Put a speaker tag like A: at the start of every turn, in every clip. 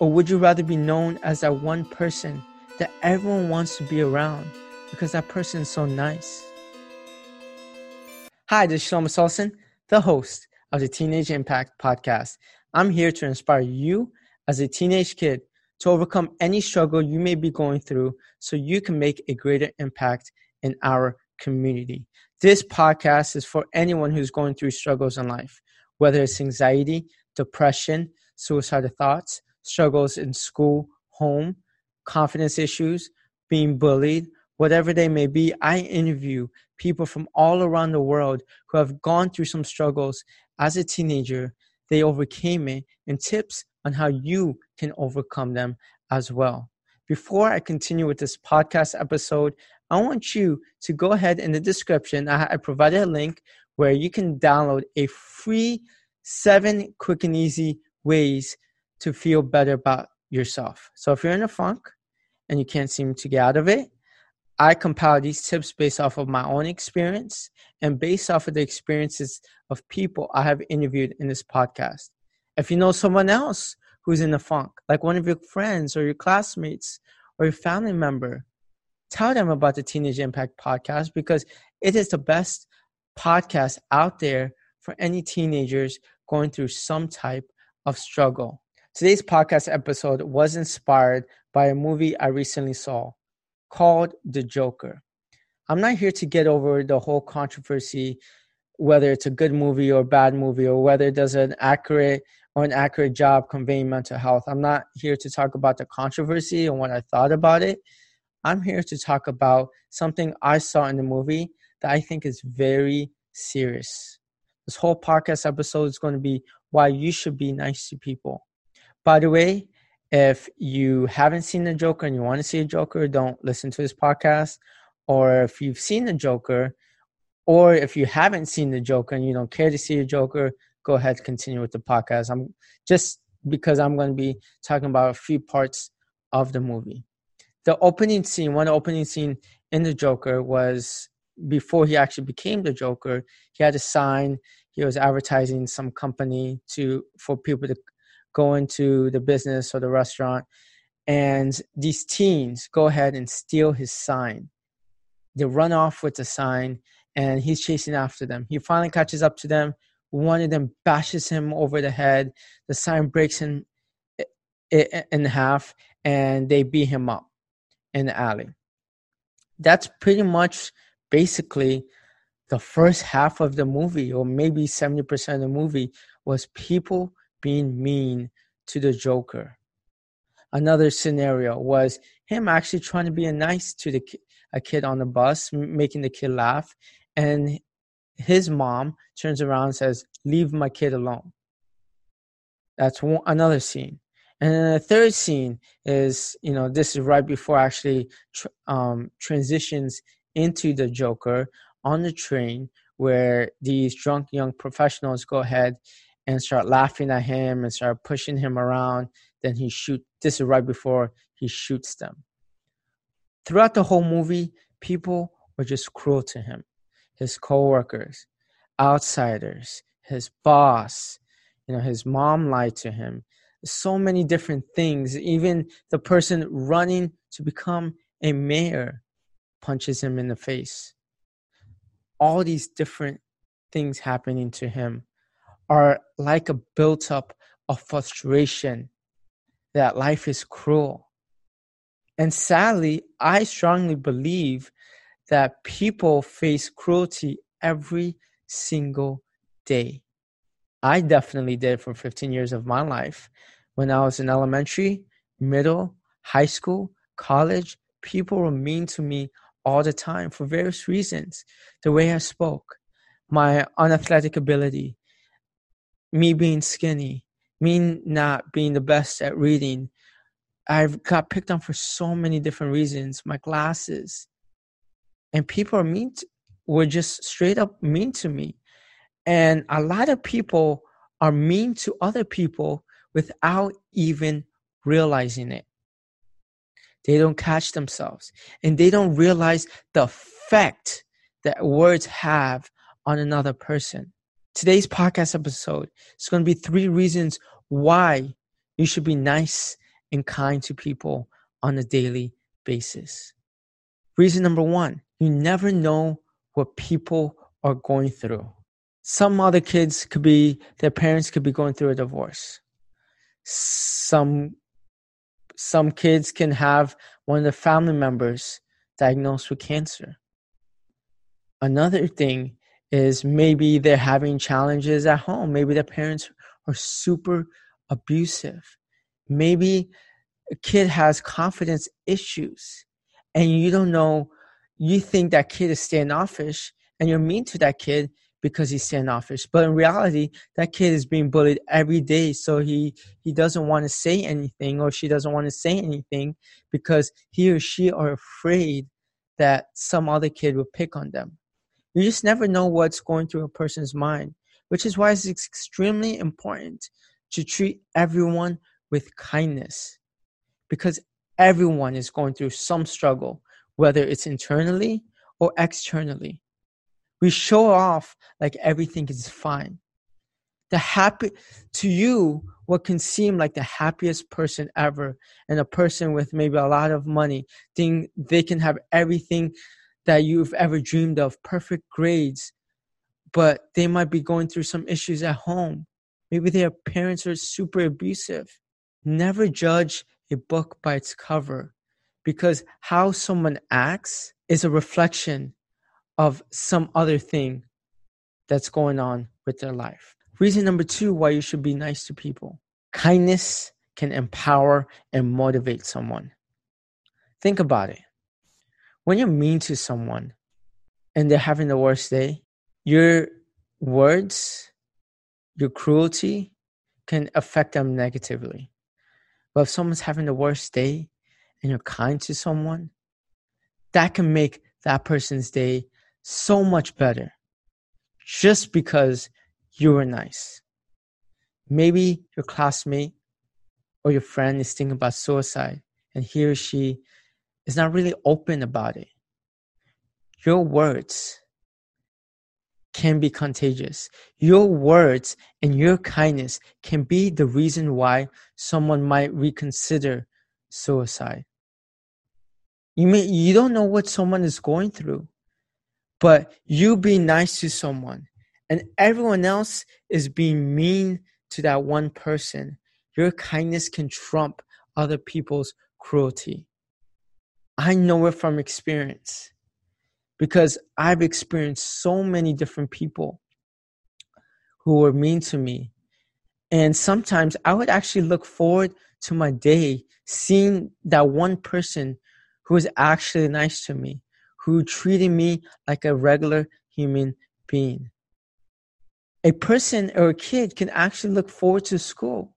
A: Or would you rather be known as that one person that everyone wants to be around because that person is so nice? Hi, this is Shlomo Solson, the host of the Teenage Impact Podcast. I'm here to inspire you as a teenage kid to overcome any struggle you may be going through so you can make a greater impact in our community. This podcast is for anyone who's going through struggles in life, whether it's anxiety, depression, suicidal thoughts, struggles in school, home, confidence issues, being bullied, whatever they may be. I interview people from all around the world who have gone through some struggles as a teenager. They overcame it and tips on how you can overcome them as well. Before I continue with this podcast episode, I want you to go ahead in the description. I, provided a link where you can download a free seven quick and easy ways to feel better about yourself. So if you're in a funk and you can't seem to get out of it, I compile these tips based off of my own experience and based off of the experiences of people I have interviewed in this podcast. If you know someone else who's in a funk, like one of your friends or your classmates or your family member, tell them about the Teenage Impact podcast because it is the best podcast out there for any teenagers going through some type of struggle. Today's podcast episode was inspired by a movie I recently saw called The Joker. I'm not here to get over the whole controversy, whether it's a good movie or bad movie, or whether it does an accurate or an accurate job conveying mental health. I'm not here to talk about the controversy and what I thought about it. I'm here to talk about something I saw in the movie that I think is very serious. This whole podcast episode is going to be why you should be nice to people. By the way, if you haven't seen the Joker and you want to see a Joker, don't listen to this podcast. Or if you've seen the Joker, or if you haven't seen the Joker and you don't care to see a Joker, go ahead and continue with the podcast. I'm just because I'm going to be talking about a few parts of the movie. The opening scene, one opening scene in the Joker was before he actually became the Joker. He had a sign. He was advertising some company to for people to go into the business or the restaurant, and these teens go ahead and steal his sign. They run off with the sign, and he's chasing after them. He finally catches up to them. One of them bashes him over the head. The sign breaks in in half, and they beat him up in the alley. That's pretty much basically the first half of the movie, or maybe 70% of the movie, was people being mean to the Joker. Another scenario was him actually trying to be nice to the a kid on the bus, making the kid laugh, and his mom turns around and says, "Leave my kid alone." That's one, another scene. And then the third scene is, you know, this is right before actually tr- um, transitions into the Joker on the train, where these drunk young professionals go ahead and start laughing at him and start pushing him around. Then he shoot. This is right before he shoots them. Throughout the whole movie, people were just cruel to him. His coworkers, outsiders, his boss, you know, his mom lied to him. So many different things. Even the person running to become a mayor punches him in the face. All these different things happening to him are like a built up of frustration that life is cruel. And sadly, I strongly believe that people face cruelty every single day. I definitely did for 15 years of my life. When I was in elementary, middle, high school, college, people were mean to me all the time for various reasons. The way I spoke, my unathletic ability, me being skinny, me not being the best at reading. I've got picked on for so many different reasons. My glasses, and people are mean. To, were just straight up mean to me, and a lot of people are mean to other people without even realizing it. They don't catch themselves, and they don't realize the effect that words have on another person. Today's podcast episode is going to be three reasons why you should be nice and kind to people on a daily basis. Reason number one, you never know what people are going through. Some other kids could be, their parents could be going through a divorce. Some, some kids can have one of the family members diagnosed with cancer. Another thing is maybe they're having challenges at home. Maybe their parents are super abusive. Maybe a kid has confidence issues and you don't know, you think that kid is standoffish and you're mean to that kid because he's standoffish. But in reality, that kid is being bullied every day. So he, he doesn't want to say anything or she doesn't want to say anything because he or she are afraid that some other kid will pick on them. You just never know what's going through a person's mind, which is why it's extremely important to treat everyone with kindness because everyone is going through some struggle, whether it's internally or externally. We show off like everything is fine. The happy to you, what can seem like the happiest person ever, and a person with maybe a lot of money, think they can have everything that you've ever dreamed of, perfect grades, but they might be going through some issues at home. Maybe their parents are super abusive. Never judge a book by its cover because how someone acts is a reflection of some other thing that's going on with their life. Reason number two why you should be nice to people kindness can empower and motivate someone. Think about it when you're mean to someone and they're having the worst day, your words, your cruelty can affect them negatively. But if someone's having the worst day and you're kind to someone, that can make that person's day so much better just because you were nice. Maybe your classmate or your friend is thinking about suicide and he or she is not really open about it. Your words can be contagious. Your words and your kindness can be the reason why someone might reconsider suicide. You may you don't know what someone is going through, but you be nice to someone and everyone else is being mean to that one person. Your kindness can trump other people's cruelty. I know it from experience because I've experienced so many different people who were mean to me. And sometimes I would actually look forward to my day seeing that one person who was actually nice to me, who treated me like a regular human being. A person or a kid can actually look forward to school,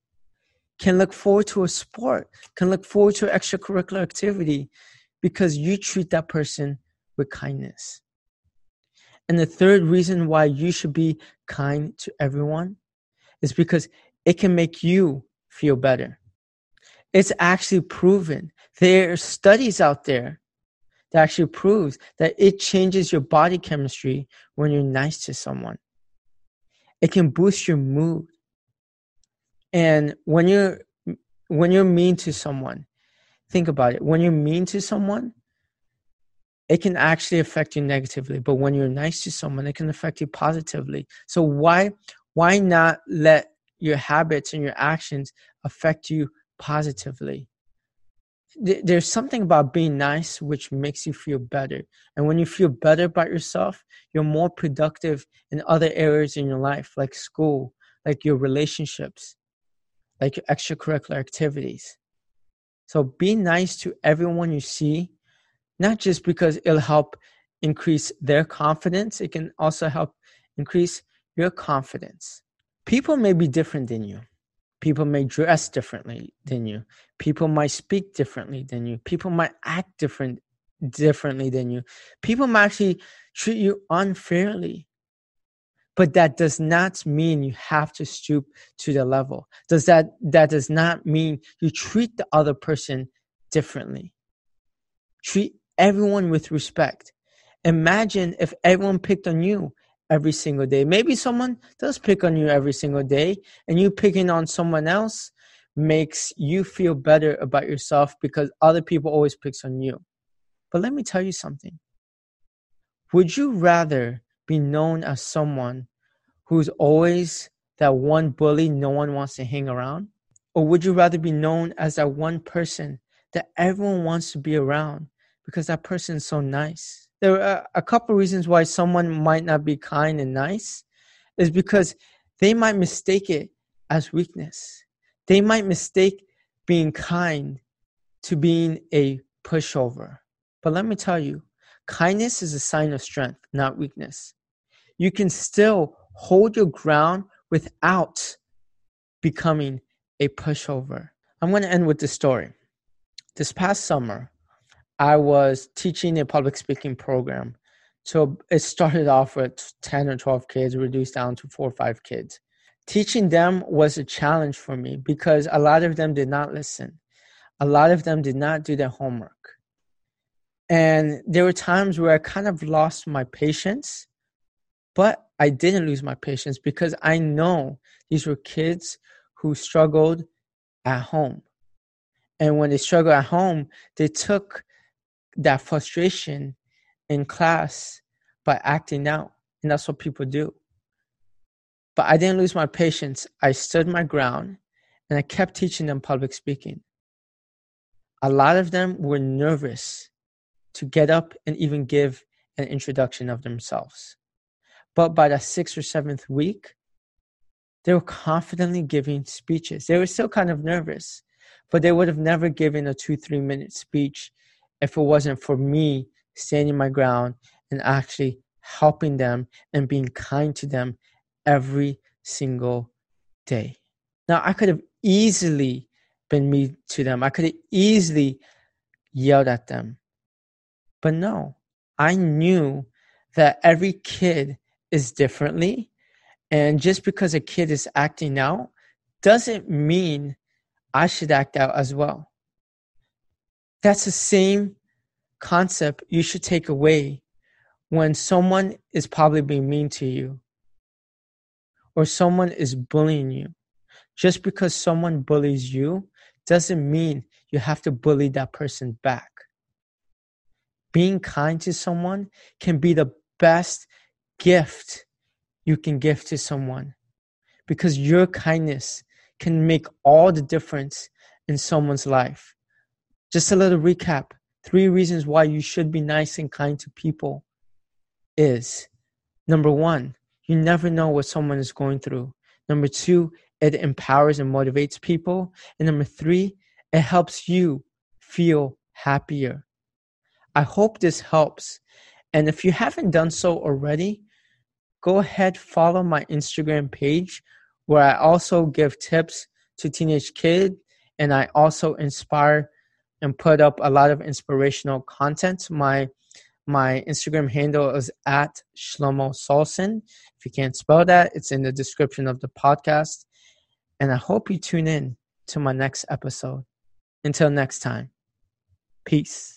A: can look forward to a sport, can look forward to extracurricular activity because you treat that person with kindness. And the third reason why you should be kind to everyone is because it can make you feel better. It's actually proven. There are studies out there that actually proves that it changes your body chemistry when you're nice to someone. It can boost your mood. And when you're when you're mean to someone, think about it. When you're mean to someone, it can actually affect you negatively. But when you're nice to someone, it can affect you positively. So why why not let your habits and your actions affect you positively? There's something about being nice which makes you feel better. And when you feel better about yourself, you're more productive in other areas in your life, like school, like your relationships, like your extracurricular activities. So be nice to everyone you see, not just because it'll help increase their confidence, it can also help increase your confidence. People may be different than you. People may dress differently than you. People might speak differently than you. People might act different differently than you. People might actually treat you unfairly. But that does not mean you have to stoop to the level. Does that that does not mean you treat the other person differently. Treat everyone with respect. Imagine if everyone picked on you every single day. Maybe someone does pick on you every single day and you picking on someone else makes you feel better about yourself because other people always picks on you. But let me tell you something. Would you rather be known as someone who's always that one bully no one wants to hang around? Or would you rather be known as that one person that everyone wants to be around because that person is so nice? There are a couple reasons why someone might not be kind and nice is because they might mistake it as weakness. They might mistake being kind to being a pushover. But let me tell you, kindness is a sign of strength, not weakness. You can still hold your ground without becoming a pushover. I'm going to end with this story. This past summer, I was teaching a public speaking program. So it started off with 10 or 12 kids, reduced down to four or five kids. Teaching them was a challenge for me because a lot of them did not listen. A lot of them did not do their homework. And there were times where I kind of lost my patience, but I didn't lose my patience because I know these were kids who struggled at home. And when they struggled at home, they took that frustration in class by acting out. And that's what people do. But I didn't lose my patience. I stood my ground and I kept teaching them public speaking. A lot of them were nervous to get up and even give an introduction of themselves. But by the sixth or seventh week, they were confidently giving speeches. They were still kind of nervous, but they would have never given a two, three minute speech if it wasn't for me standing my ground and actually helping them and being kind to them every single day. Now, I could have easily been mean to them, I could have easily yelled at them. But no, I knew that every kid is differently. And just because a kid is acting out doesn't mean I should act out as well. That's the same concept you should take away when someone is probably being mean to you or someone is bullying you. Just because someone bullies you doesn't mean you have to bully that person back. Being kind to someone can be the best gift you can give to someone because your kindness can make all the difference in someone's life. Just a little recap three reasons why you should be nice and kind to people is number one, you never know what someone is going through. Number two, it empowers and motivates people. And number three, it helps you feel happier. I hope this helps. And if you haven't done so already, go ahead follow my Instagram page where I also give tips to teenage kids and I also inspire and put up a lot of inspirational content. My my Instagram handle is at Shlomo Solson. If you can't spell that, it's in the description of the podcast. And I hope you tune in to my next episode. Until next time, peace.